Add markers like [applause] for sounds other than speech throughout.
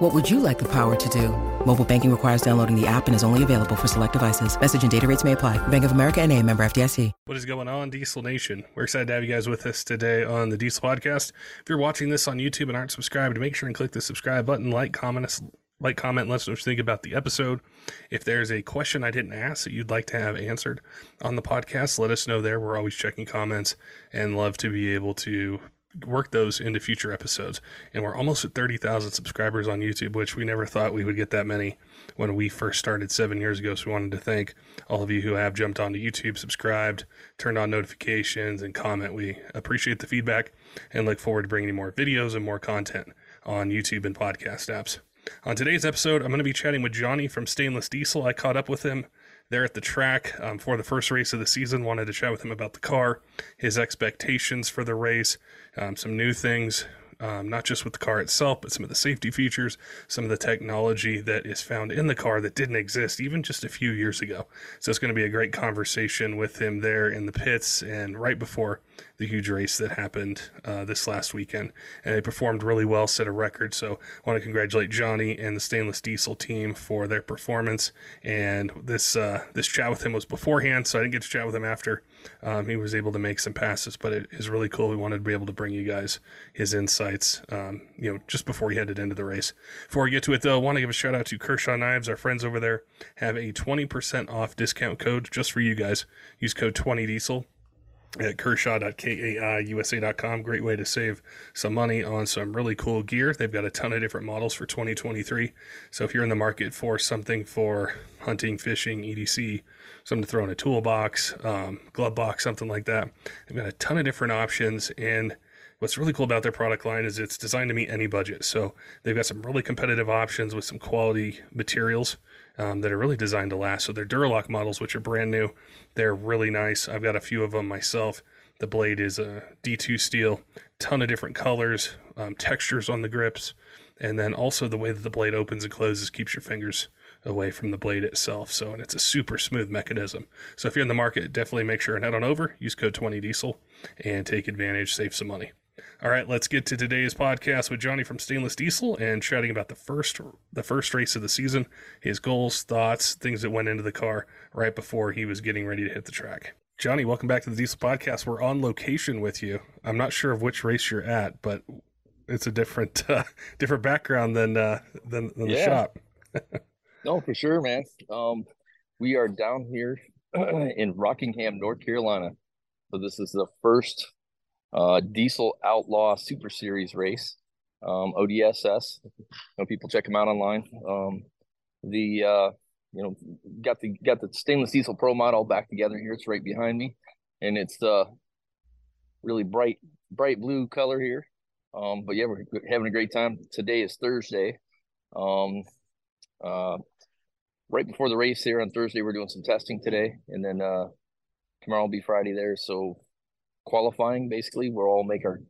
What would you like the power to do? Mobile banking requires downloading the app and is only available for select devices. Message and data rates may apply. Bank of America and a member FDIC. What is going on, Diesel Nation? We're excited to have you guys with us today on the Diesel Podcast. If you're watching this on YouTube and aren't subscribed, make sure and click the subscribe button, like, comment, like, comment, let us know what you think about the episode. If there's a question I didn't ask that you'd like to have answered on the podcast, let us know there. We're always checking comments and love to be able to work those into future episodes. And we're almost at 30,000 subscribers on YouTube, which we never thought we would get that many when we first started seven years ago. So we wanted to thank all of you who have jumped onto YouTube, subscribed, turned on notifications, and comment. We appreciate the feedback and look forward to bringing you more videos and more content on YouTube and podcast apps. On today's episode, I'm going to be chatting with Johnny from Stainless Diesel. I caught up with him there at the track um, for the first race of the season. Wanted to chat with him about the car, his expectations for the race, um, some new things, um, not just with the car itself, but some of the safety features, some of the technology that is found in the car that didn't exist even just a few years ago. So it's going to be a great conversation with him there in the pits and right before the huge race that happened uh, this last weekend. And they performed really well, set a record. So I want to congratulate Johnny and the Stainless Diesel team for their performance. And this uh, this chat with him was beforehand, so I didn't get to chat with him after. Um, he was able to make some passes, but it is really cool. We wanted to be able to bring you guys his insights, um, you know, just before he headed into the race. Before we get to it, though, I want to give a shout out to Kershaw Knives. Our friends over there have a 20% off discount code just for you guys. Use code 20diesel at kershaw.kaiusa.com. Great way to save some money on some really cool gear. They've got a ton of different models for 2023. So if you're in the market for something for hunting, fishing, EDC, something to throw in a toolbox, um, glove box, something like that, they've got a ton of different options. And what's really cool about their product line is it's designed to meet any budget. So they've got some really competitive options with some quality materials um, that are really designed to last. So they're Duralock models, which are brand new. They're really nice. I've got a few of them myself. The blade is a D2 steel, ton of different colors, um, textures on the grips, and then also the way that the blade opens and closes keeps your fingers away from the blade itself. So, and it's a super smooth mechanism. So, if you're in the market, definitely make sure and head on over, use code 20 diesel, and take advantage, save some money. All right, let's get to today's podcast with Johnny from Stainless Diesel and chatting about the first the first race of the season, his goals, thoughts, things that went into the car right before he was getting ready to hit the track. Johnny, welcome back to the Diesel Podcast. We're on location with you. I'm not sure of which race you're at, but it's a different [laughs] uh, different background than uh, than, than yeah. the shop. [laughs] no, for sure, man. Um, we are down here [clears throat] in Rockingham, North Carolina. So this is the first uh, Diesel Outlaw Super Series race, um, ODSS. You know, people check them out online. Um, the uh, you know got the got the stainless diesel pro model back together here. It's right behind me, and it's uh really bright bright blue color here. Um, but yeah, we're having a great time. Today is Thursday. Um, uh, right before the race here on Thursday, we're doing some testing today, and then uh, tomorrow will be Friday there. So qualifying. Basically, we'll all make our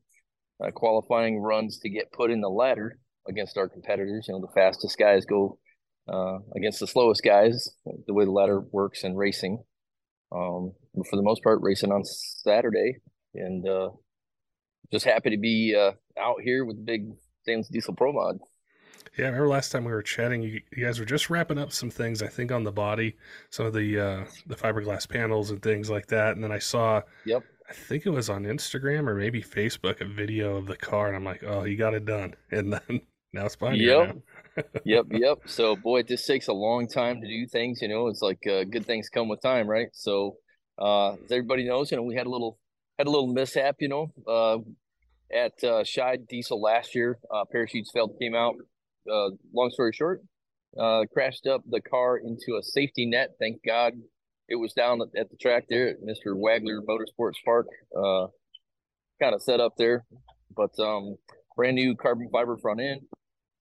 uh, qualifying runs to get put in the ladder against our competitors. You know, the fastest guys go uh, against the slowest guys. The way the ladder works in racing. Um, for the most part, racing on Saturday, and uh, just happy to be uh, out here with the big stainless diesel pro mod. Yeah, I remember last time we were chatting, you, you, guys were just wrapping up some things. I think on the body, some of the uh, the fiberglass panels and things like that. And then I saw, yep, I think it was on Instagram or maybe Facebook, a video of the car, and I'm like, oh, you got it done, [laughs] and then now it's fine. Yep, [laughs] yep, yep. So, boy, it just takes a long time to do things. You know, it's like uh, good things come with time, right? So, uh, as everybody knows, you know, we had a little had a little mishap. You know, uh, at uh, Scheid Diesel last year, uh, parachutes failed, came out. Uh, long story short, uh, crashed up the car into a safety net. Thank God it was down at the track there at Mr. Wagler Motorsports Park, uh, kind of set up there, but um, brand new carbon fiber front end.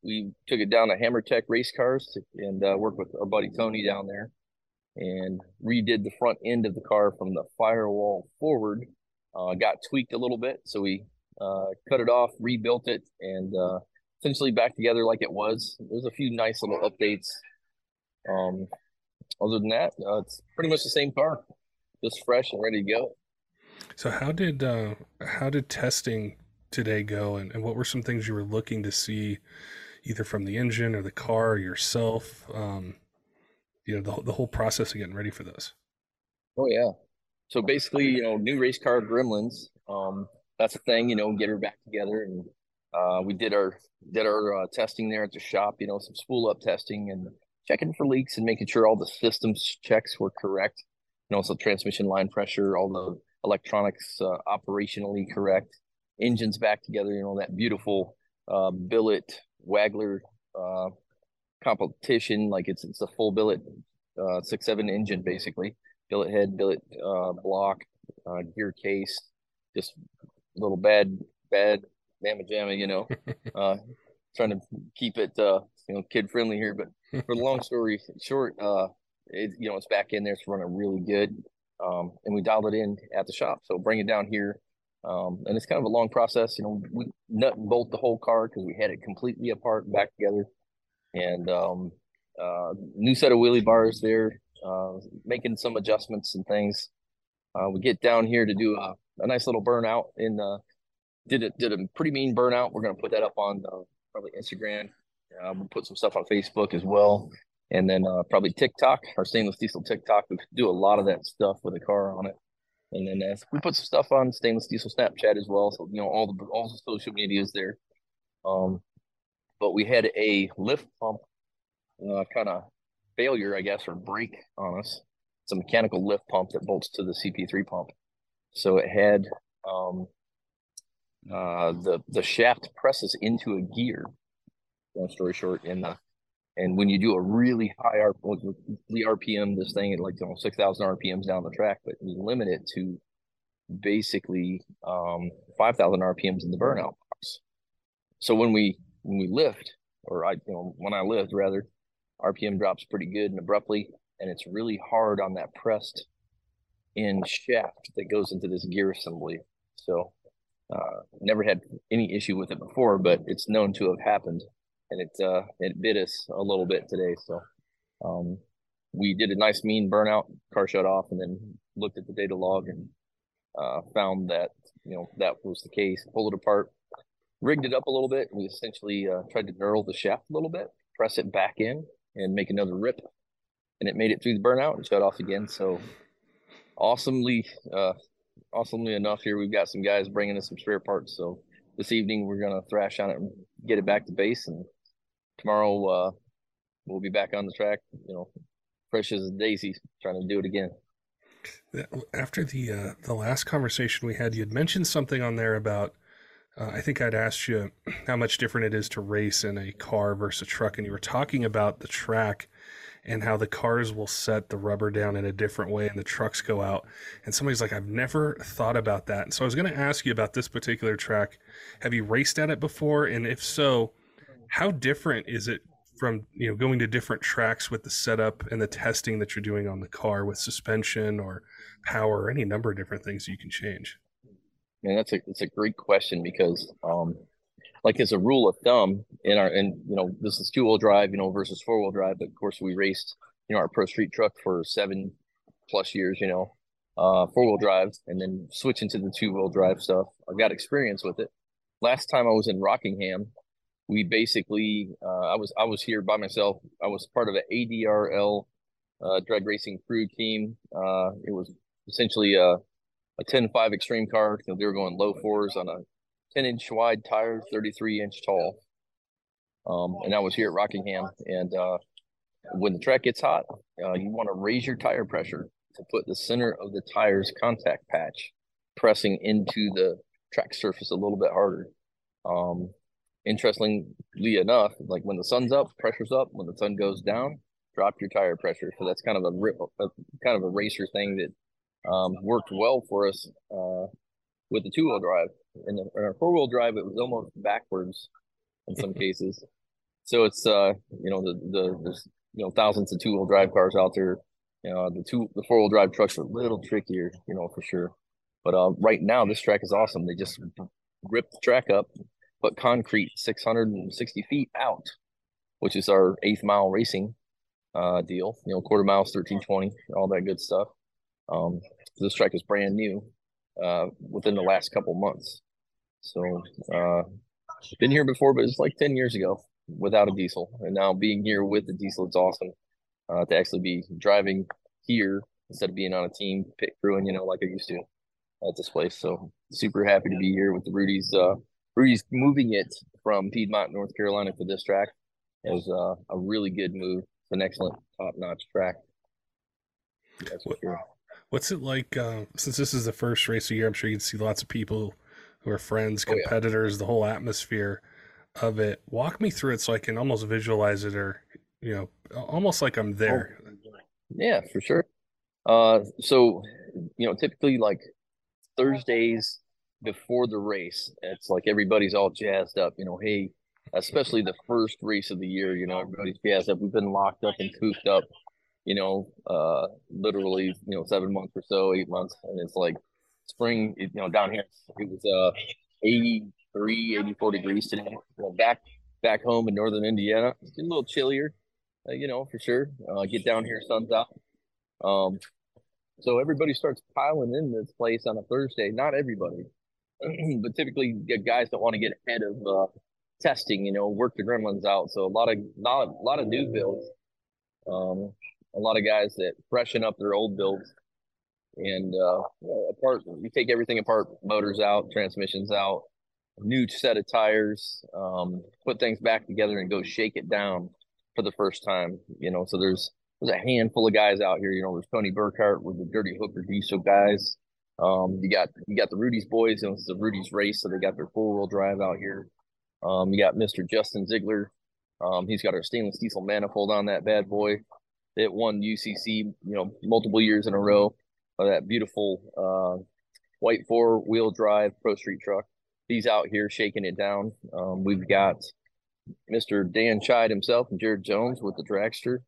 We took it down to Hammer Tech Race Cars and uh, worked with our buddy Tony down there, and redid the front end of the car from the firewall forward. Uh, got tweaked a little bit, so we uh, cut it off, rebuilt it, and uh, essentially back together like it was. There's a few nice little updates. Um, other than that, uh, it's pretty much the same car, just fresh and ready to go. So how did uh, how did testing today go, and, and what were some things you were looking to see, either from the engine or the car or yourself? Um, you know, the the whole process of getting ready for this. Oh yeah. So basically, you know, new race car gremlins. Um, that's a thing. You know, get her back together, and uh, we did our did our uh, testing there at the shop. You know, some spool up testing and checking for leaks and making sure all the systems checks were correct. You know, so transmission line pressure, all the electronics uh, operationally correct, engines back together. You know, that beautiful uh, billet Wagler uh, competition, like it's it's a full billet uh, six seven engine basically, billet head, billet block, gear case, just little bad bad mamma jamma, you know. [laughs] uh, trying to keep it uh, you know kid friendly here, but for the long story short, uh, it, you know it's back in there. It's running really good, um, and we dialed it in at the shop. So bring it down here. Um, and it's kind of a long process, you know. We nut and bolt the whole car because we had it completely apart back together, and um, uh, new set of wheelie bars there, uh, making some adjustments and things. Uh, we get down here to do a, a nice little burnout in the did it did a pretty mean burnout. We're gonna put that up on uh, probably Instagram. Uh, we'll put some stuff on Facebook as well, and then uh, probably TikTok, our stainless diesel TikTok. We do a lot of that stuff with a car on it, and then uh, we put some stuff on stainless diesel Snapchat as well. So you know all the all the social media is there. Um, but we had a lift pump uh, kind of failure, I guess, or break on us. It's a mechanical lift pump that bolts to the CP3 pump. So it had um, uh, the the shaft presses into a gear. Long story short, and the and when you do a really high R, the RPM, this thing at like you know, six thousand RPMs down the track, but you limit it to basically um, five thousand RPMs in the burnout box. So when we when we lift, or I you know when I lift rather, RPM drops pretty good and abruptly, and it's really hard on that pressed in shaft that goes into this gear assembly. So uh, never had any issue with it before, but it's known to have happened, and it uh, it bit us a little bit today. So um, we did a nice mean burnout, car shut off, and then looked at the data log and uh, found that you know that was the case. Pulled it apart, rigged it up a little bit. We essentially uh, tried to knurl the shaft a little bit, press it back in, and make another rip, and it made it through the burnout and shut off again. So awesomely uh, awesomely enough, here we've got some guys bringing us some spare parts. So this evening we're gonna thrash on it and get it back to base, and tomorrow uh, we'll be back on the track. You know, fresh as a daisy, trying to do it again. After the uh, the last conversation we had, you had mentioned something on there about. Uh, I think I'd asked you how much different it is to race in a car versus a truck, and you were talking about the track and how the cars will set the rubber down in a different way and the trucks go out. And somebody's like, I've never thought about that. And so I was going to ask you about this particular track. Have you raced at it before? And if so, how different is it from you know going to different tracks with the setup and the testing that you're doing on the car with suspension or power or any number of different things you can change? Man, that's a that's a great question because um, like as a rule of thumb in our and you know this is two wheel drive you know versus four wheel drive but of course we raced you know our pro street truck for seven plus years you know uh four wheel drive and then switching to the two wheel drive stuff. I got experience with it. Last time i was in rockingham we basically uh, i was i was here by myself. I was part of an adrl uh, drag racing crew team. Uh it was essentially a a 10-5 extreme car. You know, they were going low fours on a 10 inch wide tires, 33 inch tall. Um, and I was here at Rockingham. And uh, when the track gets hot, uh, you want to raise your tire pressure to put the center of the tire's contact patch pressing into the track surface a little bit harder. Um, interestingly enough, like when the sun's up, pressure's up. When the sun goes down, drop your tire pressure. So that's kind of a, a kind of a racer thing that um, worked well for us uh, with the two wheel drive in, the, in our four wheel drive, it was almost backwards in some [laughs] cases. So it's uh, you know, the the there's you know thousands of two wheel drive cars out there. You know, the two the four wheel drive trucks are a little trickier, you know, for sure. But uh, right now, this track is awesome. They just ripped the track up, put concrete 660 feet out, which is our eighth mile racing uh, deal. You know, quarter miles, 1320, all that good stuff. Um, this track is brand new uh, within the last couple months. So, uh, been here before, but it's like 10 years ago without a diesel. And now being here with the diesel, it's awesome uh, to actually be driving here instead of being on a team pit crewing, you know, like I used to at this place. So super happy to be here with the Rudy's. Uh, Rudy's moving it from Piedmont, North Carolina to this track is uh, a really good move. It's an excellent top notch track. That's what, sure. What's it like? Uh, since this is the first race of the year, I'm sure you can see lots of people who are friends, competitors, oh, yeah. the whole atmosphere of it. Walk me through it so I can almost visualize it or, you know, almost like I'm there. Oh, yeah, for sure. Uh, so, you know, typically like Thursdays before the race, it's like everybody's all jazzed up, you know, hey, especially the first race of the year, you know, everybody's jazzed up. We've been locked up and cooped up, you know, uh, literally, you know, seven months or so, eight months. And it's like spring, you know, down here, it was, uh, 83, 84 degrees today. Well, back, back home in Northern Indiana, it's a little chillier, uh, you know, for sure. Uh, get down here, sun's out. Um, so everybody starts piling in this place on a Thursday. Not everybody, [clears throat] but typically guys don't want to get ahead of uh, testing. You know, work the gremlins out. So a lot of not a lot of new builds. Um, a lot of guys that freshen up their old builds and uh, apart. You take everything apart: motors out, transmissions out, new set of tires. Um, put things back together and go shake it down for the first time. You know, so there's there's a handful of guys out here. You know, there's Tony Burkhart with the Dirty Hooker Diesel guys. Um, you got you got the Rudy's boys, and it's the Rudy's race, so they got their four wheel drive out here. Um, you got Mr. Justin Ziegler. Um, he's got our stainless diesel manifold on that bad boy. It won UCC, you know, multiple years in a row. Of that beautiful uh, white four wheel drive Pro Street truck. He's out here shaking it down. Um, we've got Mr. Dan Scheid himself and Jared Jones with the dragster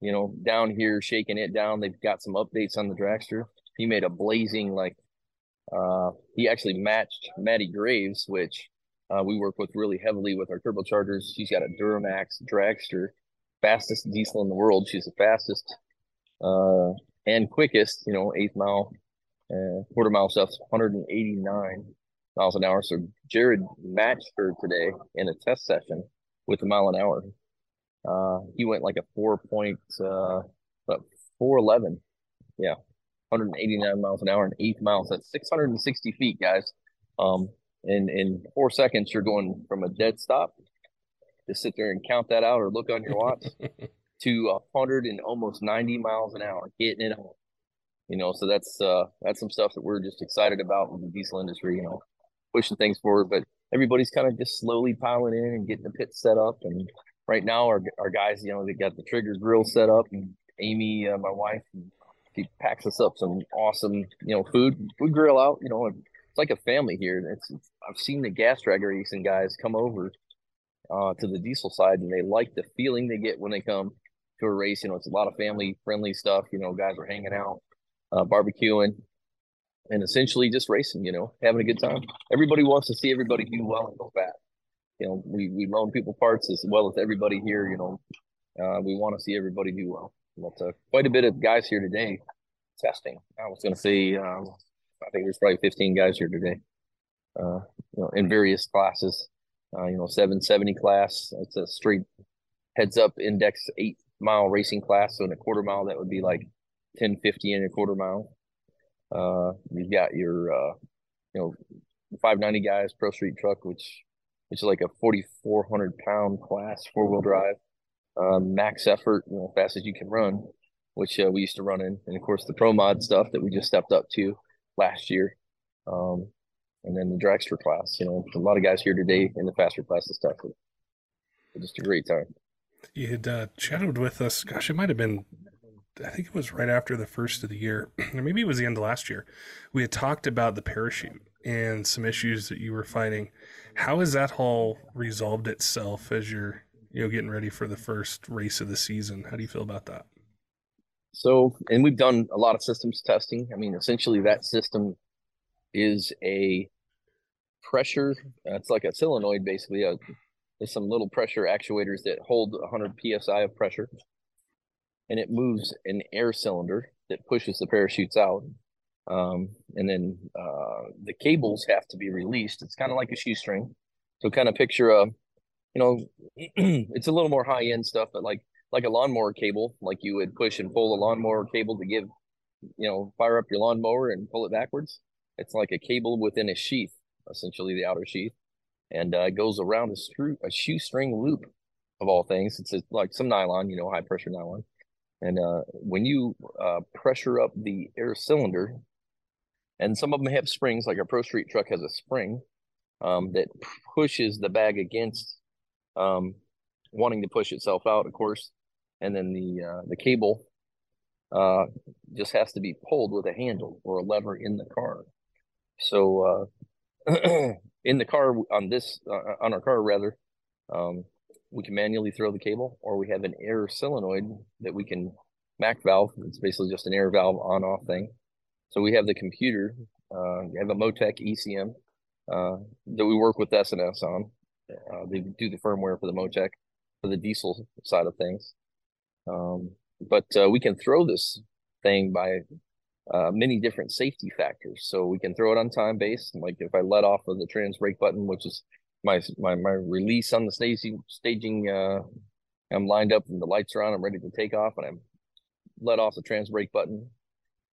you know, down here shaking it down. They've got some updates on the dragster. He made a blazing like uh he actually matched Maddie Graves, which uh, we work with really heavily with our turbochargers. She's got a Duramax dragster, fastest diesel in the world. She's the fastest uh and quickest, you know, eighth mile, uh, quarter mile stuff's 189 miles an hour. So Jared matched her today in a test session with a mile an hour. Uh, he went like a four point, uh, four eleven, yeah, 189 miles an hour and eighth miles. That's 660 feet, guys. Um, in in four seconds, you're going from a dead stop. Just sit there and count that out, or look on your watch [laughs] to a hundred and almost 90 miles an hour, getting it home. You know, so that's uh that's some stuff that we're just excited about in the diesel industry. You know, pushing things forward, but everybody's kind of just slowly piling in and getting the pit set up and right now our our guys, you know, they got the Traeger grill set up, and Amy, uh, my wife, she packs us up some awesome, you know, food. We grill out, you know, it's like a family here. It's, it's I've seen the gas drag racing guys come over uh, to the diesel side, and they like the feeling they get when they come to a race. You know, it's a lot of family friendly stuff. You know, guys are hanging out, uh, barbecuing, and essentially just racing. You know, having a good time. Everybody wants to see everybody do well and go fast you know, we, we loan people parts as well as everybody here, you know, uh, we want to see everybody do well. But uh, quite a bit of guys here today testing. I was going to say, um, I think there's probably 15 guys here today, uh, you know, in various classes. Uh, you know, 770 class. It's a straight heads up index eight mile racing class. So in a quarter mile, that would be like 1050 in a quarter mile. Uh, you've got your, uh, you know, 590 guys pro street truck, which which is like a 4,400 pound class, four wheel drive, um, max effort, you know, fast as you can run, which uh, we used to run in. And of course, the Pro Mod stuff that we just stepped up to last year. Um, and then the dragster class, you know, a lot of guys here today in the faster class classes stuff. Just a great time. You had uh, chatted with us, gosh, it might have been I think it was right after the first of the year, [clears throat] or maybe it was the end of last year. We had talked about the parachute and some issues that you were fighting. How has that all resolved itself as you're you know getting ready for the first race of the season? How do you feel about that? So, and we've done a lot of systems testing. I mean, essentially, that system is a pressure. Uh, it's like a solenoid, basically. A, uh, there's some little pressure actuators that hold 100 psi of pressure, and it moves an air cylinder that pushes the parachutes out. Um, and then uh, the cables have to be released. It's kind of like a shoestring. So, kind of picture a, you know, [clears throat] it's a little more high end stuff, but like like a lawnmower cable, like you would push and pull a lawnmower cable to give, you know, fire up your lawnmower and pull it backwards. It's like a cable within a sheath, essentially the outer sheath, and uh, it goes around a screw, a shoestring loop of all things. It's like some nylon, you know, high pressure nylon. And uh, when you uh, pressure up the air cylinder, and some of them have springs, like our Pro Street truck has a spring um, that pushes the bag against um, wanting to push itself out, of course and then the uh, the cable uh, just has to be pulled with a handle or a lever in the car. So uh, [clears throat] in the car on this uh, on our car rather, um, we can manually throw the cable, or we have an air solenoid that we can Mac valve. It's basically just an air valve on off thing. So we have the computer. Uh, we have a Motec ECM uh, that we work with S&S on. Uh, they do the firmware for the Motec for the diesel side of things. Um, but uh, we can throw this thing by uh, many different safety factors. So we can throw it on time based. Like if I let off of the trans brake button, which is my my my release on the staging staging, uh, I'm lined up and the lights are on. I'm ready to take off, and I'm let off the trans brake button.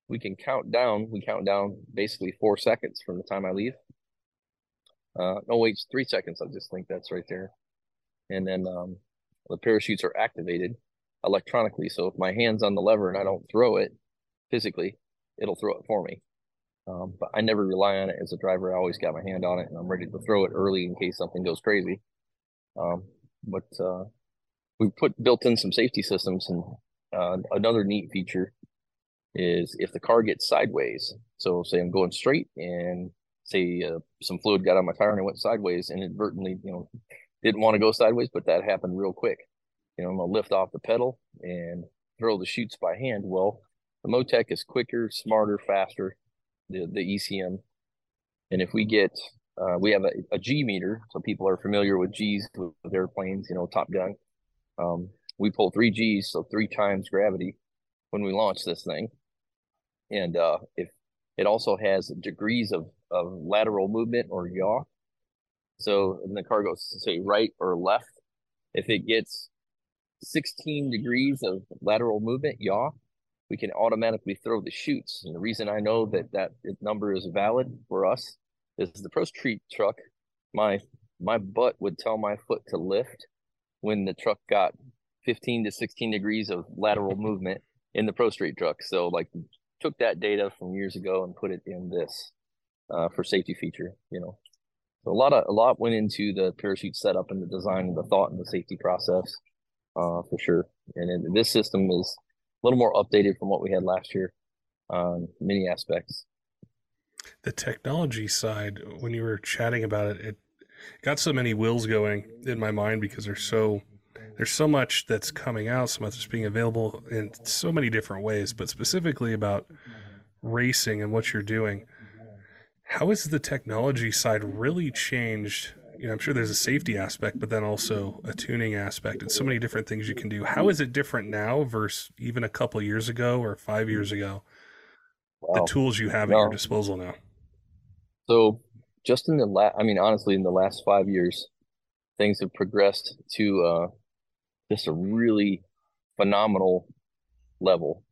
We can count down. We count down basically four seconds from the time I leave. Uh, no, wait, three seconds. I just think that's right there. And then um, the parachutes are activated electronically. So if my hand's on the lever and I don't throw it physically, it'll throw it for me. Um, but I never rely on it as a driver. I always got my hand on it and I'm ready to throw it early in case something goes crazy. Um, but uh, we put built in some safety systems and uh, another neat feature is if the car gets sideways. So say I'm going straight and say uh, some fluid got on my tire and I went sideways and inadvertently, you know, didn't want to go sideways, but that happened real quick you know, I'm gonna lift off the pedal and throw the chutes by hand. Well, the Motec is quicker, smarter, faster, the, the ECM. And if we get, uh, we have a, a G meter, so people are familiar with G's with, airplanes, you know, Top Gun. Um, we pull three G's, so three times gravity when we launch this thing. And uh, if it also has degrees of, of lateral movement or yaw. So the car goes, say, right or left. If it gets 16 degrees of lateral movement, yaw, we can automatically throw the chutes. And the reason I know that that number is valid for us is the Pro Street truck. My my butt would tell my foot to lift when the truck got 15 to 16 degrees of lateral [laughs] movement in the Pro Street truck. So like took that data from years ago and put it in this uh, for safety feature. You know, so a lot of a lot went into the parachute setup and the design and the thought and the safety process uh, for sure. And this system is little more updated from what we had last year on many aspects. The technology side, when you were chatting about it, it got so many wheels going in my mind because there's so there's so much that's coming out, so much that's being available in so many different ways, but specifically about racing and what you're doing. How has the technology side really changed you know, I'm sure there's a safety aspect, but then also a tuning aspect and so many different things you can do. How is it different now versus even a couple years ago or five years ago? Wow. The tools you have no. at your disposal now. So, just in the last, I mean, honestly, in the last five years, things have progressed to uh, just a really phenomenal level.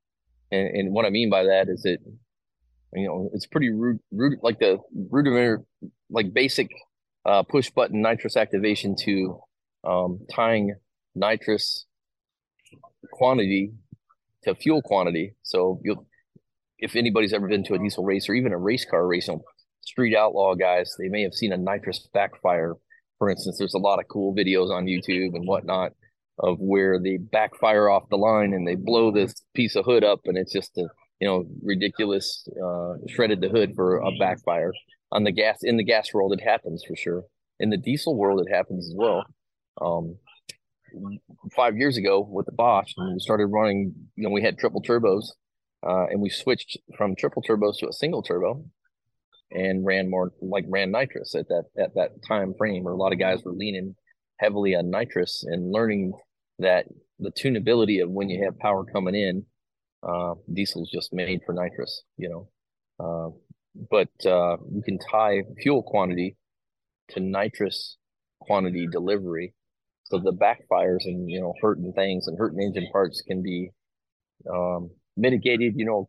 And, and what I mean by that is that, you know, it's pretty rude, rude like the rudimentary, like basic uh, push button nitrous activation to um, tying nitrous quantity to fuel quantity. So you'll, if anybody's ever been to a diesel race or even a race car race, you know, street outlaw guys, they may have seen a nitrous backfire. For instance, there's a lot of cool videos on YouTube and whatnot of where they backfire off the line and they blow this piece of hood up and it's just a you know ridiculous uh, shredded the hood for a backfire on the gas in the gas world it happens for sure in the diesel world it happens as well um, five years ago with the Bosch, we started running. You know, we had triple turbos, uh, and we switched from triple turbos to a single turbo, and ran more like ran nitrous at that at that time frame. Where a lot of guys were leaning heavily on nitrous and learning that the tunability of when you have power coming in, uh, diesel's just made for nitrous. You know, uh, but uh, you can tie fuel quantity to nitrous quantity delivery. So the backfires and you know hurting things and hurting engine parts can be um, mitigated you know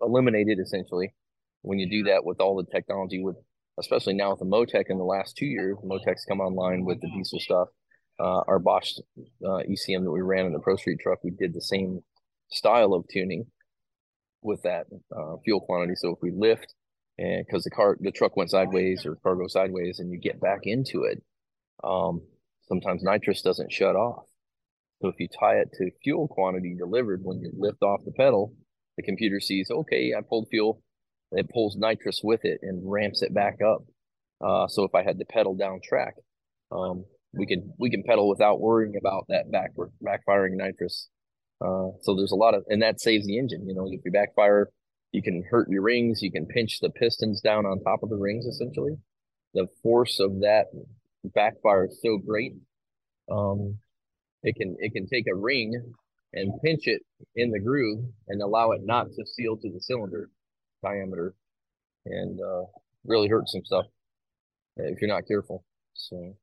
eliminated essentially when you do that with all the technology with especially now with the motec in the last two years motec's come online with the diesel stuff. Uh, our bosch uh, ecm that we ran in the pro street truck we did the same style of tuning with that uh, fuel quantity so if we lift and because the car the truck went sideways or car goes sideways and you get back into it um, sometimes nitrous doesn't shut off. So if you tie it to fuel quantity delivered when you lift off the pedal, the computer sees, okay, I pulled fuel, it pulls nitrous with it and ramps it back up. Uh, so if I had to pedal down track, um, we can we can pedal without worrying about that back backfiring nitrous. Uh, so there's a lot of and that saves the engine. You know, if you backfire, you can hurt your rings, you can pinch the pistons down on top of the rings essentially. The force of that backfire is so great. Um, it can it can take a ring and pinch it in the groove and allow it not to seal to the cylinder diameter, and uh, really hurt some stuff if you're not careful. So,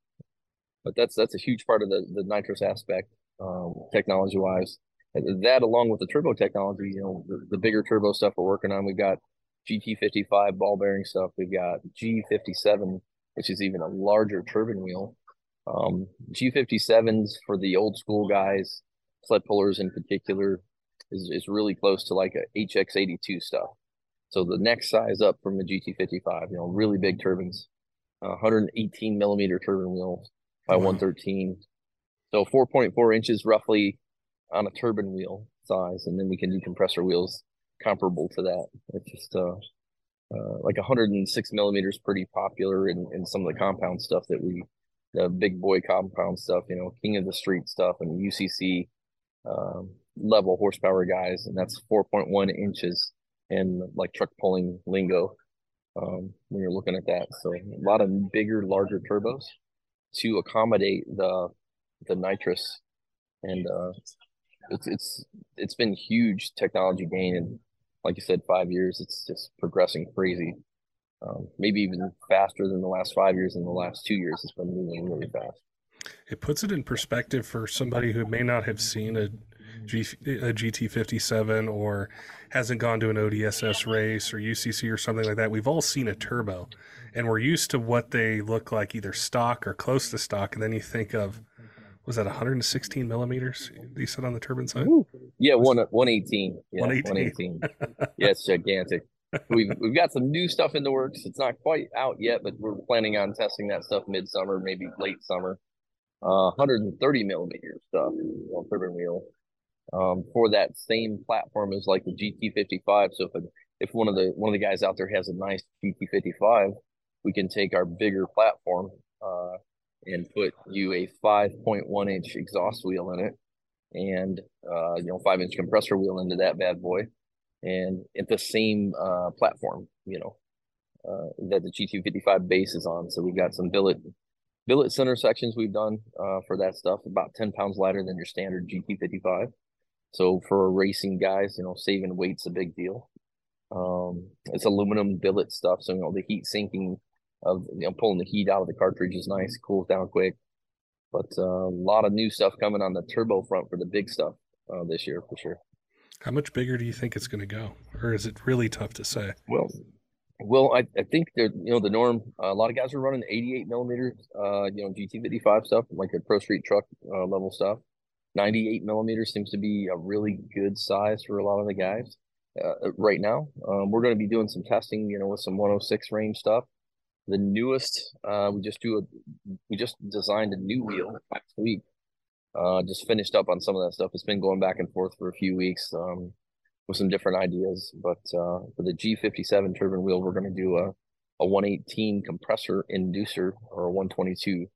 but that's that's a huge part of the the nitrous aspect, um, technology wise. That along with the turbo technology, you know, the, the bigger turbo stuff we're working on, we've got GT55 ball bearing stuff. We've got G57 which is even a larger turbine wheel. Um, G57s for the old school guys, sled pullers in particular, is, is really close to like a HX82 stuff. So the next size up from the GT55, you know, really big turbines, uh, 118 millimeter turbine wheel by 113. So 4.4 inches roughly on a turbine wheel size, and then we can do compressor wheels comparable to that. It's just uh, uh, like 106 millimeters pretty popular in, in some of the compound stuff that we the big boy compound stuff you know king of the street stuff and ucc um, level horsepower guys and that's 4.1 inches in like truck pulling lingo um, when you're looking at that so a lot of bigger larger turbos to accommodate the the nitrous and uh, it's it's it's been huge technology gain and like you said, five years, it's just progressing crazy. Um, maybe even faster than the last five years. In the last two years, it's been moving really fast. It puts it in perspective for somebody who may not have seen a, G, a GT57 or hasn't gone to an ODSS race or UCC or something like that. We've all seen a turbo, and we're used to what they look like, either stock or close to stock. And then you think of was that 116 millimeters you said on the turbine side? Yeah, one 118. Yeah, 118. 118. [laughs] yeah, it's gigantic. We've we've got some new stuff in the works. It's not quite out yet, but we're planning on testing that stuff midsummer, maybe late summer. Uh, 130 millimeter stuff on turbine wheel um, for that same platform as like the GT55. So if a, if one of the one of the guys out there has a nice GT55, we can take our bigger platform uh, and put you a 5.1 inch exhaust wheel in it and uh, you know five inch compressor wheel into that bad boy. And at the same uh, platform you know uh, that the GT55 base is on. So we've got some billet billet center sections we've done uh, for that stuff about 10 pounds lighter than your standard GT55 so for racing guys you know saving weight's a big deal. Um, it's aluminum billet stuff. So you know the heat sinking of you know pulling the heat out of the cartridge is nice, cools down quick. But uh, a lot of new stuff coming on the turbo front for the big stuff uh, this year for sure. How much bigger do you think it's going to go, or is it really tough to say? Well, well, I, I think that you know the norm. Uh, a lot of guys are running 88 millimeters, uh, you know, GT55 stuff, like a pro street truck uh, level stuff. 98 millimeters seems to be a really good size for a lot of the guys uh, right now. Um, we're going to be doing some testing, you know, with some 106 range stuff the newest uh, we just do a we just designed a new wheel last week. Uh, just finished up on some of that stuff. It's been going back and forth for a few weeks um, with some different ideas. But uh, for the g57 turbine wheel we're going to do a, a 118 compressor inducer or a 122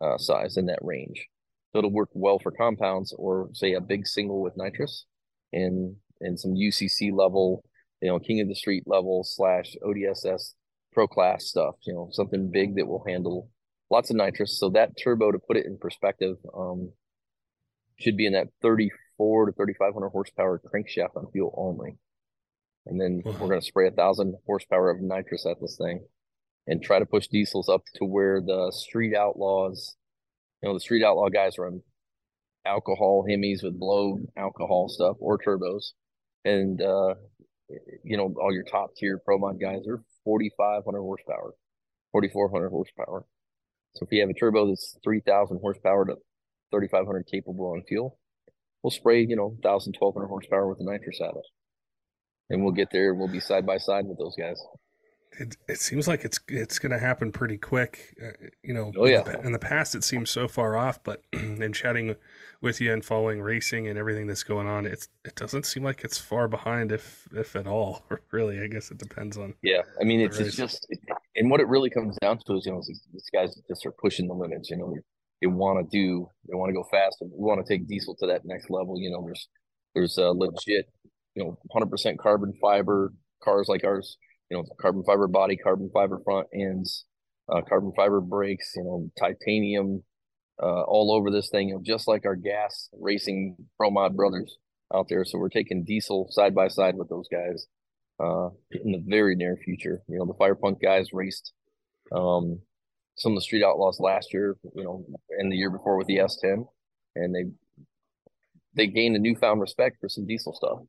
uh, size in that range. So it'll work well for compounds or say a big single with nitrous and and some UCC level, you know, King of the Street level slash ODSS pro class stuff, you know, something big that will handle lots of nitrous. So that turbo, to put it in perspective, um, should be in that 34 to 3,500 horsepower crankshaft on fuel only. And then we're going to spray a thousand horsepower of nitrous at this thing and try to push diesels up to where the street outlaws, you know, the street outlaw guys run alcohol Hemis with blow alcohol stuff or turbos. And, uh, you know, all your top tier pro mod guys are 4,500 horsepower, 4,400 horsepower. So if you have a turbo that's 3,000 horsepower to 3,500 capable on fuel, we'll spray, you know, 1,000, 1,200 horsepower with the nitrous at it. And we'll get there. And we'll be side by side with those guys. It, it seems like it's it's going to happen pretty quick. Uh, you know, oh, yeah. in, the, past it seems so far off, but [clears throat] in chatting with you and following racing and everything that's going on, it's it doesn't seem like it's far behind, if if at all. [laughs] Really, I guess it depends on. Yeah, I mean, it's, it's just, it, and what it really comes down to is, you know, these guys just are pushing the limits. You know, they want to do, they want to go fast, and we want to take diesel to that next level. You know, there's there's a legit, you know, 100% carbon fiber cars like ours you know, carbon fiber body, carbon fiber front ends, uh, carbon fiber brakes, you know, titanium uh, all over this thing, you know, just like our gas racing pro mod brothers out there. So we're taking diesel side by side with those guys uh, in the very near future. You know, the Firepunk guys raced um, some of the street outlaws last year, you know, and the year before with the S10, and they they gained a newfound respect for some diesel stuff,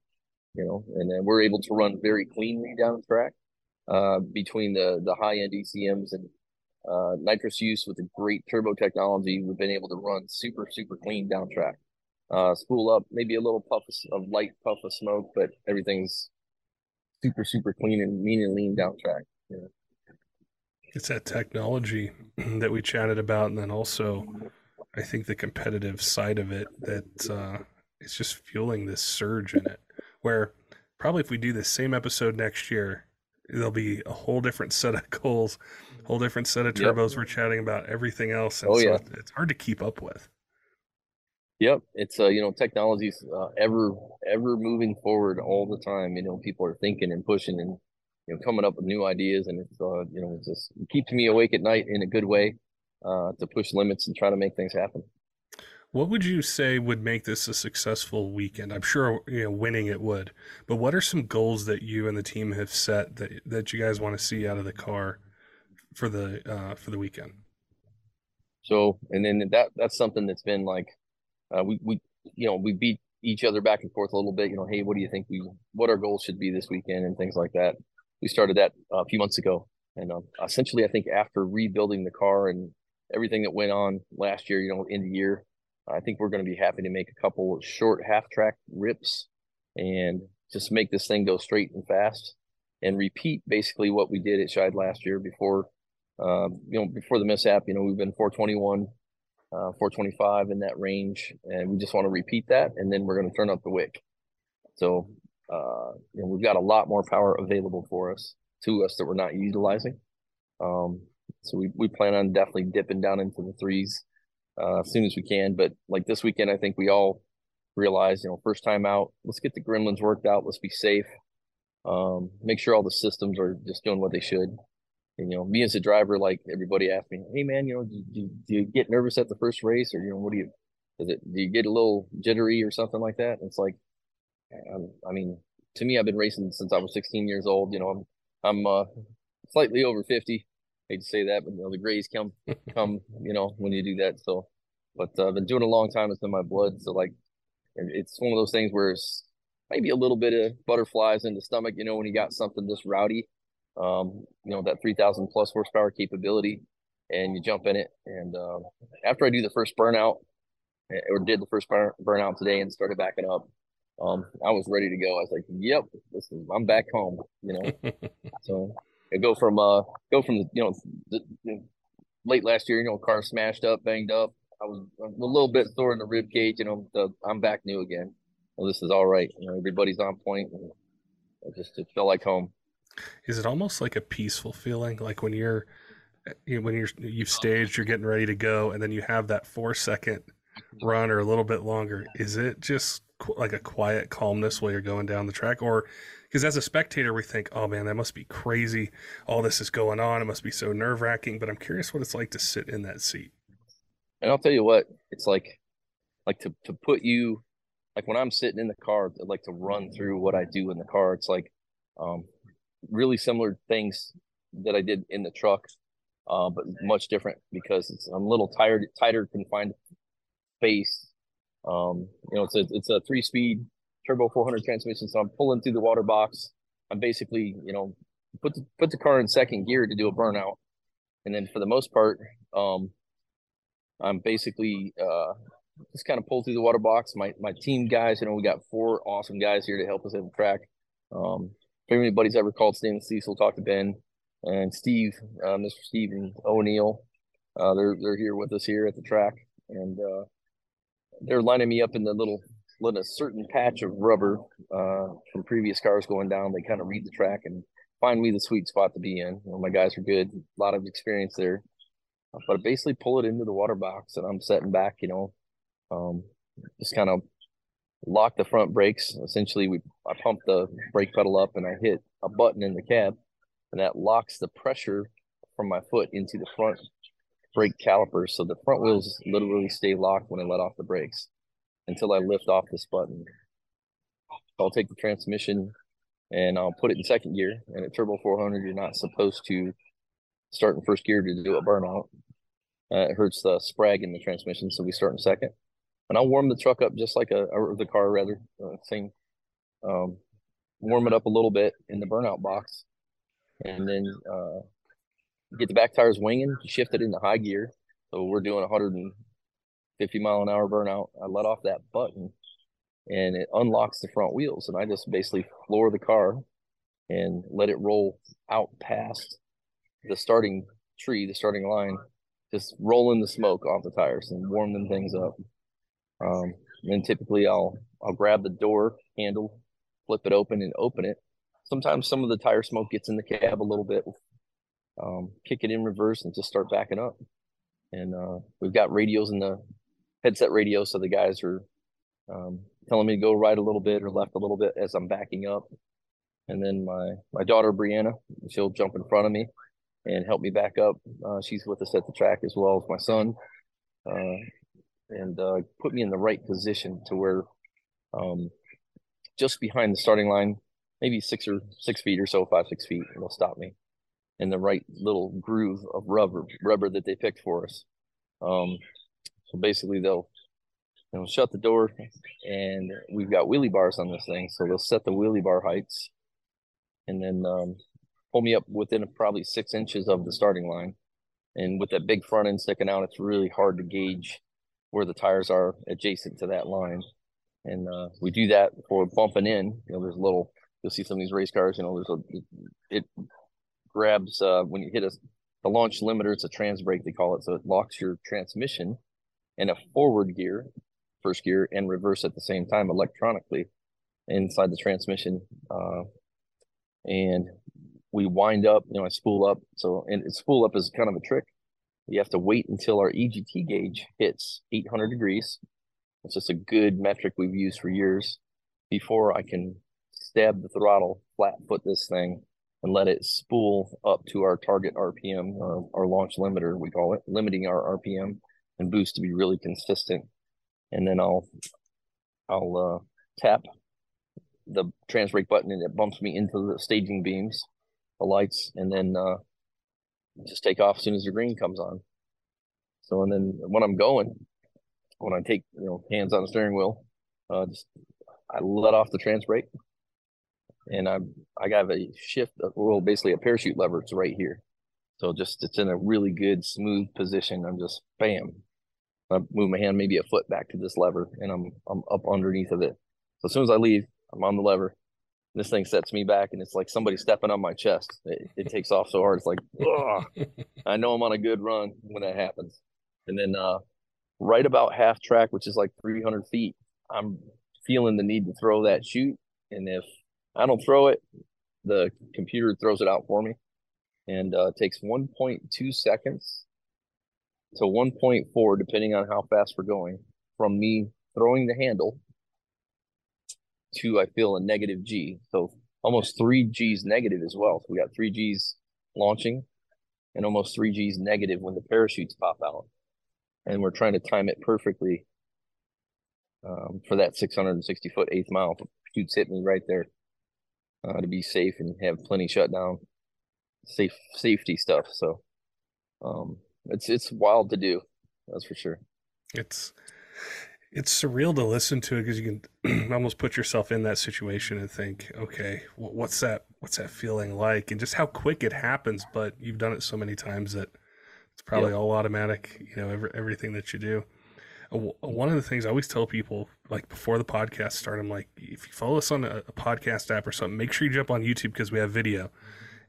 you know, and then we're able to run very cleanly down the track uh, between the the high end ECMs and uh, nitrous use with the great turbo technology, we've been able to run super super clean down track. Uh, spool up, maybe a little puff of, light puff of smoke, but everything's super super clean and mean and lean down track. Yeah. It's that technology [clears throat] that we chatted about, and then also, I think the competitive side of it that uh, it's just fueling this surge in it. Where probably if we do the same episode next year, there'll be a whole different set of [laughs] goals, whole different set of turbos. Yep. We're chatting about everything else. And oh so yeah, it's hard to keep up with. Yep, it's uh, you know technology's uh, ever ever moving forward all the time. You know, people are thinking and pushing and you know coming up with new ideas, and it's uh, you know it just keeps me awake at night in a good way uh, to push limits and try to make things happen. What would you say would make this a successful weekend? I'm sure you know winning it would, but what are some goals that you and the team have set that that you guys want to see out of the car for the uh, for the weekend? So, and then that that's something that's been like uh, we we you know we beat each other back and forth a little bit. You know, hey, what do you think we what our goals should be this weekend and things like that. We started that a few months ago, and uh, essentially, I think after rebuilding the car and everything that went on last year, you know, in the year I think we're going to be happy to make a couple short half track rips and just make this thing go straight and fast and repeat basically what we did at Scheid last year before, uh, you know, before the mishap. You know, we've been 421, uh, 425 in that range, and we just want to repeat that, and then we're going to turn up the wick. So, uh, you know, we've got a lot more power available for us to us that we're not utilizing. Um, so we we plan on definitely dipping down into the threes uh, as soon as we can. But like this weekend, I think we all realize, you know, first time out, let's get the gremlins worked out. Let's be safe. Um, make sure all the systems are just doing what they should. And, you know, me as a driver, like everybody asked me, Hey man, you know, do, do, do you get nervous at the first race or, you know, what do you, is it, do you get a little jittery or something like that? And it's like, I'm, I mean, to me, I've been racing since I was 16 years old. You know, I'm, I'm, uh, slightly over 50 hate to say that, but you know the grays come come you know when you do that. So, but uh, I've been doing a long time. It's in my blood. So like, it's one of those things where it's maybe a little bit of butterflies in the stomach. You know when you got something this rowdy, um, you know that three thousand plus horsepower capability, and you jump in it. And um, after I do the first burnout, eh, or did the first burn, burnout today and started backing up. Um, I was ready to go. I was like, "Yep, this is, I'm back home." You know, [laughs] so go from uh go from the you know the, the, late last year, you know, car smashed up, banged up. I was a little bit sore in the rib cage, you know. The, I'm back new again. Well, this is all right. You know, everybody's on point. It just it felt like home. Is it almost like a peaceful feeling, like when you're you know, when you're you've staged, you're getting ready to go, and then you have that four second run or a little bit longer, is it just like a quiet calmness while you're going down the track? Or because as a spectator, we think, oh man, that must be crazy. All this is going on. It must be so nerve wracking. But I'm curious what it's like to sit in that seat. And I'll tell you what, it's like, like to, to put you, like when I'm sitting in the car, I like to run through what I do in the car. It's like, um, really similar things that I did in the truck, uh, but much different because it's I'm a little tired, tighter confined space. Um, you know, it's a it's a three speed turbo 400 transmission, so I'm pulling through the water box. I'm basically, you know, put the put the car in second gear to do a burnout, and then for the most part, um, I'm basically uh, just kind of pull through the water box. My my team guys, you know, we got four awesome guys here to help us at the track. Um, if anybody's ever called Stainless Diesel, talk to Ben and Steve, uh, Mr. Stephen O'Neill. Uh, they're they're here with us here at the track, and uh, they're lining me up in the little little a certain patch of rubber uh, from previous cars going down. They kind of read the track and find me the sweet spot to be in. You know, my guys are good, a lot of experience there, but I basically pull it into the water box, and I'm setting back. You know, um, just kind of lock the front brakes. Essentially, we I pump the brake pedal up and I hit a button in the cab, and that locks the pressure from my foot into the front brake calipers. So the front wheels literally stay locked when I let off the brakes until I lift off this button. I'll take the transmission and I'll put it in second gear. And at Turbo 400, you're not supposed to start in first gear to do a burnout. Uh, it hurts the sprag in the transmission, so we start in second and I'll warm the truck up just like a or the car rather uh, same. Um, warm it up a little bit in the burnout box, and then uh, get the back tires winging, shift it into high gear. So we're doing 150 mile an hour burnout. I let off that button, and it unlocks the front wheels, and I just basically floor the car and let it roll out past the starting tree, the starting line, just rolling the smoke off the tires and warm them things up. Um, and then typically I'll I'll grab the door handle, flip it open, and open it. Sometimes some of the tire smoke gets in the cab a little bit. Um, kick it in reverse and just start backing up. And uh, we've got radios in the headset radio, so the guys are um, telling me to go right a little bit or left a little bit as I'm backing up. And then my my daughter Brianna, she'll jump in front of me and help me back up. Uh, she's with us at the track as well as my son. Uh, and uh, put me in the right position to where um, just behind the starting line, maybe six or six feet or so, five, six feet, they'll stop me in the right little groove of rubber, rubber that they picked for us. Um, so basically they'll, you know, shut the door and we've got wheelie bars on this thing. So they'll set the wheelie bar heights and then um, pull me up within probably six inches of the starting line. And with that big front end sticking out, it's really hard to gauge where the tires are adjacent to that line. And uh, we do that for bumping in. You know, there's a little, you'll see some of these race cars, you know, there's a, it, it grabs, uh, when you hit a, the launch limiter, it's a trans brake, they call it. So it locks your transmission in a forward gear, first gear, and reverse at the same time electronically inside the transmission. Uh, and we wind up, you know, I spool up. So, and spool up is kind of a trick you have to wait until our EGT gauge hits 800 degrees. It's just a good metric we've used for years before I can stab the throttle, flat foot this thing, and let it spool up to our target RPM, uh, our launch limiter, we call it, limiting our RPM and boost to be really consistent. And then I'll I'll uh, tap the trans brake button and it bumps me into the staging beams, the lights, and then uh, just take off as soon as the green comes on. So, and then when I'm going, when I take, you know, hands on the steering wheel, uh, just I let off the trans brake and I I got a shift, well, basically a parachute lever. It's right here. So just it's in a really good smooth position. I'm just bam. I move my hand maybe a foot back to this lever and I'm I'm up underneath of it. So as soon as I leave, I'm on the lever this thing sets me back and it's like somebody stepping on my chest. It, it takes off so hard. It's like, [laughs] I know I'm on a good run when that happens. And then uh, right about half track, which is like 300 feet, I'm feeling the need to throw that chute. And if I don't throw it, the computer throws it out for me. And uh, takes 1.2 seconds to 1.4, depending on how fast we're going, from me throwing the handle to I feel a negative G. So almost three G's negative as well. So we got three G's launching and almost three G's negative when the parachutes pop out. And we're trying to time it perfectly um, for that 660 foot eighth mile. Chutes hit me right there uh, to be safe and have plenty shutdown safe safety stuff. So um, it's it's wild to do. That's for sure. It's it's surreal to listen to it because you can [clears throat] almost put yourself in that situation and think, okay, what's that? What's that feeling like? And just how quick it happens. But you've done it so many times that it's probably yep. all automatic. You know, every, everything that you do. One of the things I always tell people, like before the podcast start, I'm like, if you follow us on a, a podcast app or something, make sure you jump on YouTube because we have video,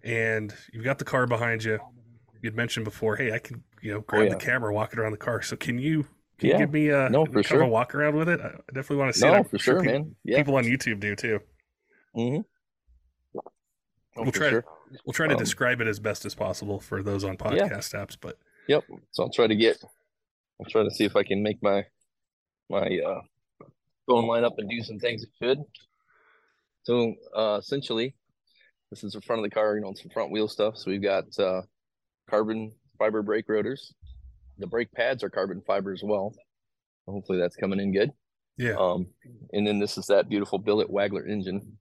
and you've got the car behind you. You'd mentioned before, hey, I can, you know, grab oh, yeah. the camera, walk it around the car. So can you can yeah. you give me a, no, for sure. walk around with it? I definitely want to see no, it. for sure, people, man. Yeah. People on YouTube do too. Mm-hmm. Oh, we'll try. Sure. To, we'll try to um, describe it as best as possible for those on podcast yeah. apps. But yep. So I'll try to get. I'll try to see if I can make my my uh, phone line up and do some things it should. So uh, essentially, this is the front of the car. You know, it's some front wheel stuff. So we've got uh, carbon fiber brake rotors the brake pads are carbon fiber as well. Hopefully that's coming in good. Yeah. Um, and then this is that beautiful billet Wagler engine.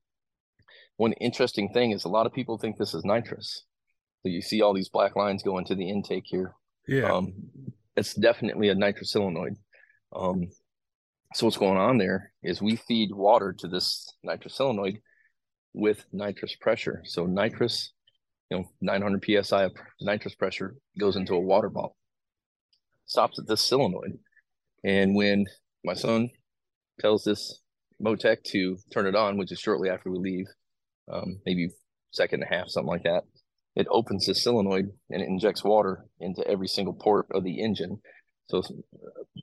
One interesting thing is a lot of people think this is nitrous. So you see all these black lines going to the intake here. Yeah. Um, it's definitely a nitrous solenoid. Um, so what's going on there is we feed water to this nitrous solenoid with nitrous pressure. So nitrous, you know, 900 psi of nitrous pressure goes into a water bottle stops at this solenoid. And when my son tells this Motec to turn it on, which is shortly after we leave, um, maybe second and a half, something like that, it opens the solenoid and it injects water into every single port of the engine. So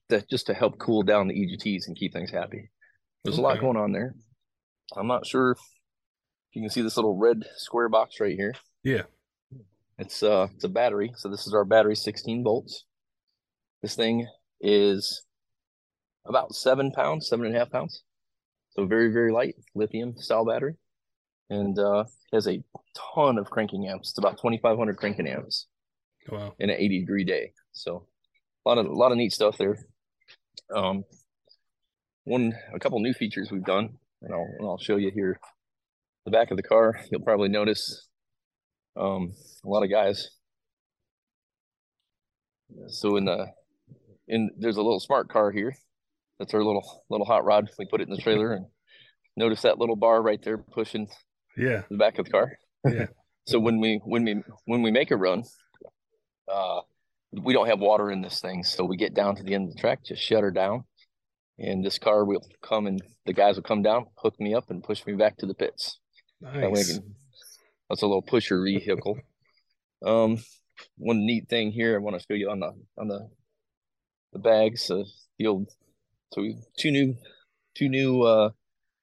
that just to help cool down the EGTs and keep things happy. There's okay. a lot going on there. I'm not sure if you can see this little red square box right here. Yeah. It's uh it's a battery. So this is our battery 16 volts. This thing is about seven pounds, seven and a half pounds. So very, very light lithium style battery. And uh, has a ton of cranking amps. It's about 2,500 cranking amps. Wow. In an 80 degree day. So a lot of, a lot of neat stuff there. Um, one, a couple new features we've done, and I'll, and I'll show you here. The back of the car, you'll probably notice um, a lot of guys. So in the in there's a little smart car here. That's our little little hot rod. We put it in the trailer and notice that little bar right there pushing yeah the back of the car. Yeah. [laughs] so when we when we when we make a run, uh we don't have water in this thing. So we get down to the end of the track, just shut her down. And this car will come and the guys will come down, hook me up and push me back to the pits. Nice. That can, that's a little pusher vehicle. um one neat thing here I want to show you on the on the the bags, uh, the old. So we two new, two new uh,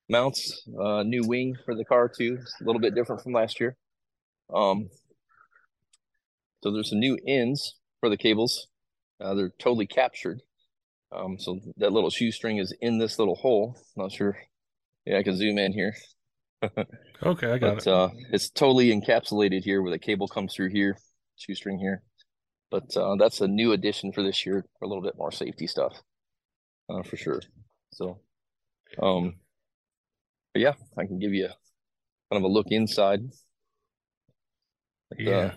mounts, uh, new wing for the car too. It's a little bit different from last year. Um, so there's some new ends for the cables. Uh, they're totally captured. Um, so that little shoestring is in this little hole. Not sure. Yeah, I can zoom in here. Okay, I got but, it. Uh, it's totally encapsulated here where the cable comes through here, shoestring here. But uh, that's a new addition for this year for a little bit more safety stuff uh, for sure. So um yeah i can give you kind of a look inside. Yeah uh,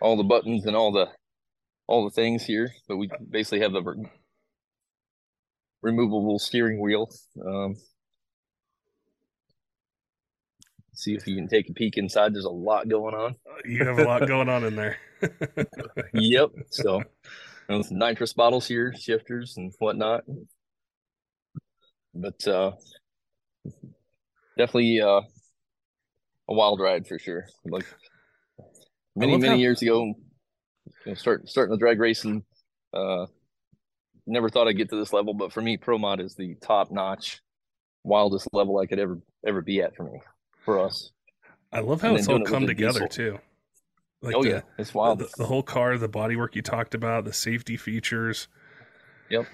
all the buttons and all the all the things here but we basically have the re- removable steering wheel um see if you can take a peek inside there's a lot going on you have a lot going on in there [laughs] yep. So those nitrous bottles here, shifters and whatnot. But uh definitely uh a wild ride for sure. Like many, many how... years ago, you know, start starting the drag racing, uh never thought I'd get to this level, but for me, Pro Mod is the top notch, wildest level I could ever ever be at for me, for us. I love how it's all come together too. Like oh the, yeah, it's wild. The, the, whole car, the bodywork you talked about, the safety features. Yep.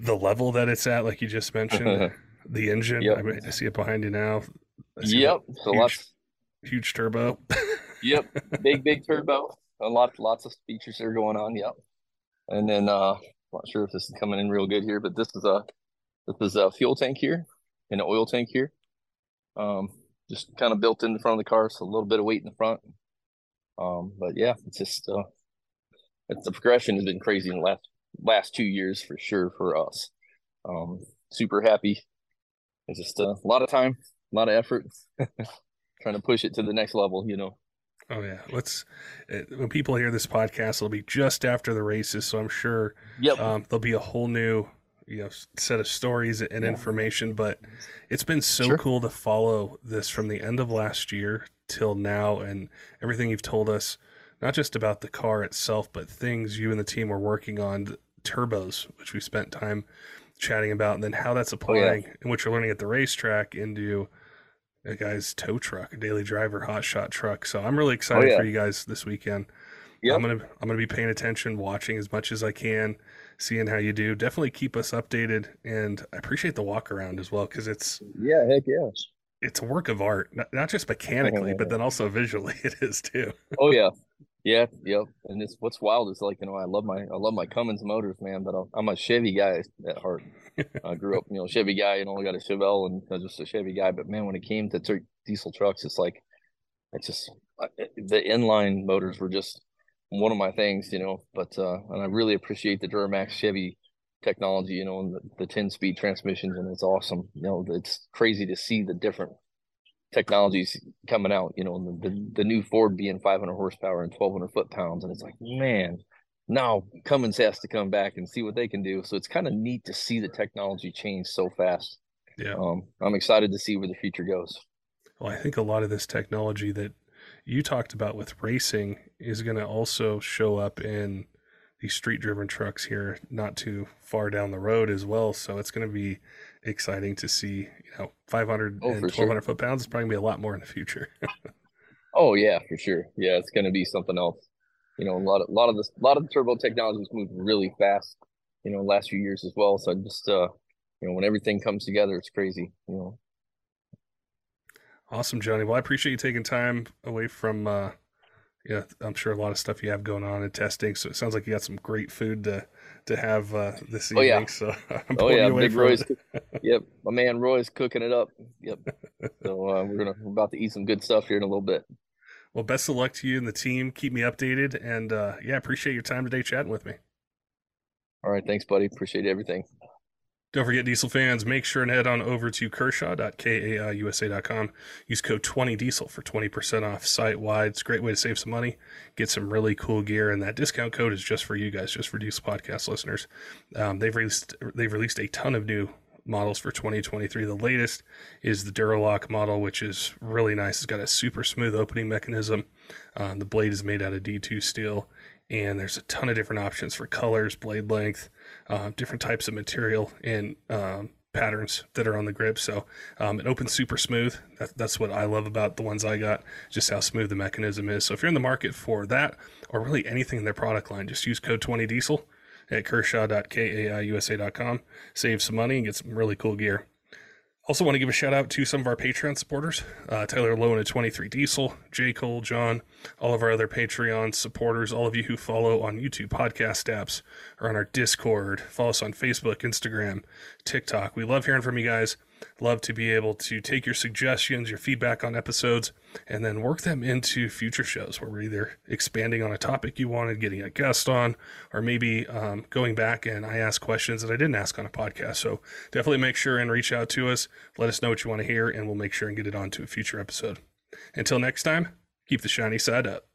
The level that it's at, like you just mentioned, [laughs] the engine. Yep. I, mean, I see it behind you now. Yep. So huge- lots. Huge turbo. [laughs] Yep. Big big turbo. A lot lots of features that are going on. Yep. And then uh, not sure if this is coming in real good here, but this is a this is a fuel tank here and an oil tank here. Um, just kind of built in the front of the car, so a little bit of weight in the front. Um, but yeah, it's just uh, it's, the progression has been crazy in the last last two years for sure for us. Um, super happy. It's just uh, a lot of time, a lot of effort, [laughs] trying to push it to the next level. You know. Oh yeah, let's. Uh, when people hear this podcast, it'll be just after the races, so I'm sure Yep. um, there'll be a whole new, you know, set of stories and Yeah. information. But it's been so Sure. cool to follow this from the end of last year till now, and everything you've told us, not just about the car itself, but things you and the team were working on, turbos, which we spent time chatting about, and then how that's Oh, yeah. applying and what you're learning at the racetrack into a guy's tow truck, a daily driver hot shot truck. So I'm really oh, excited Oh, yeah. for you guys this weekend. Yep. I'm gonna I'm gonna be paying attention, watching as much as I can, seeing how you do. Definitely keep us updated, and I appreciate the walk around as well because it's Yeah. Heck yeah. it's a work of art, not, not just mechanically, but then also visually [laughs] it is too. Oh yeah, yeah, yep. And it's what's wild is like you know I love my I love my Cummins motors, man. But I'm- a Chevy guy at heart. I grew up, you know, Chevy guy, and only got a Chevelle, and I was just a Chevy guy. But man, when it came to tur- diesel trucks, it's like it's just the inline motors were just one of my things, you know. But uh, and I really appreciate the Duramax Chevy technology, you know, and the, the 10 speed transmissions, and it's awesome. You know, it's crazy to see the different technologies coming out, you know, and the, the, the new Ford being 500 horsepower and 1200 foot pounds. And it's like, man, now Cummins has to come back and see what they can do. So it's kind of neat to see the technology change so fast. Yeah. Um, I'm excited to see where the future goes. Well, I think a lot of this technology that you talked about with racing is going to also show up in these street driven trucks here, not too far down the road as well. So it's going to be exciting to see, you know, 500 Oh, and for sure. 1200 foot pounds is probably going to be a lot more in the future. [laughs] Oh yeah, for sure. Yeah, it's going to be something else. You know, a lot of a lot of this, a lot of the turbo technologies moved really fast. You know, last few years as well. So just uh, you know, when everything comes together, it's crazy. You know. Awesome, Johnny. Well, I appreciate you taking time away from, uh, yeah, I'm sure a lot of stuff you have going on and testing. So it sounds like you got some great food to to have uh, this Oh, evening. yeah. So [laughs] I'm Oh yeah, Big Roy's. yep, my man Roy's cooking it up. Yep. [laughs] So uh, we're gonna we're about to eat some good stuff here in a little bit. Well, best of luck to you and the team. Keep me updated, and uh, yeah, appreciate your time today chatting with me. All right, thanks, buddy. Appreciate everything. Don't forget, Diesel fans, make sure and head on over to kershaw.kaiusa.com. Use code 20diesel for 20% off site wide. It's a great way to save some money, get some really cool gear, and that discount code is just for you guys, just for Diesel podcast listeners. Um, they've released they've released a ton of new models for 2023. The latest is the Duralock model, which is really nice. It's got a super smooth opening mechanism. Um, the blade is made out of D2 steel, and there's a ton of different options for colors, blade length, uh, different types of material, and um, patterns that are on the grip. So um, it opens super smooth. That, that's what I love about the ones I got, just how smooth the mechanism is. So if you're in the market for that, or really anything in their product line, just use code 20diesel at kershaw.kaiusa.com. Save some money and get some really cool gear. Also, want to give a shout out to some of our Patreon supporters uh, Tyler Lowen at 23 Diesel, J. Cole, John, all of our other Patreon supporters, all of you who follow on YouTube podcast apps or on our Discord. Follow us on Facebook, Instagram, TikTok. We love hearing from you guys. Love to be able to take your suggestions, your feedback on episodes, and then work them into future shows where we're either expanding on a topic you wanted, getting a guest on, or maybe um, going back and I ask questions that I didn't ask on a podcast. So definitely make sure and reach out to us. Let us know what you want to hear, and we'll make sure and get it onto a future episode. Until next time, keep the shiny side up.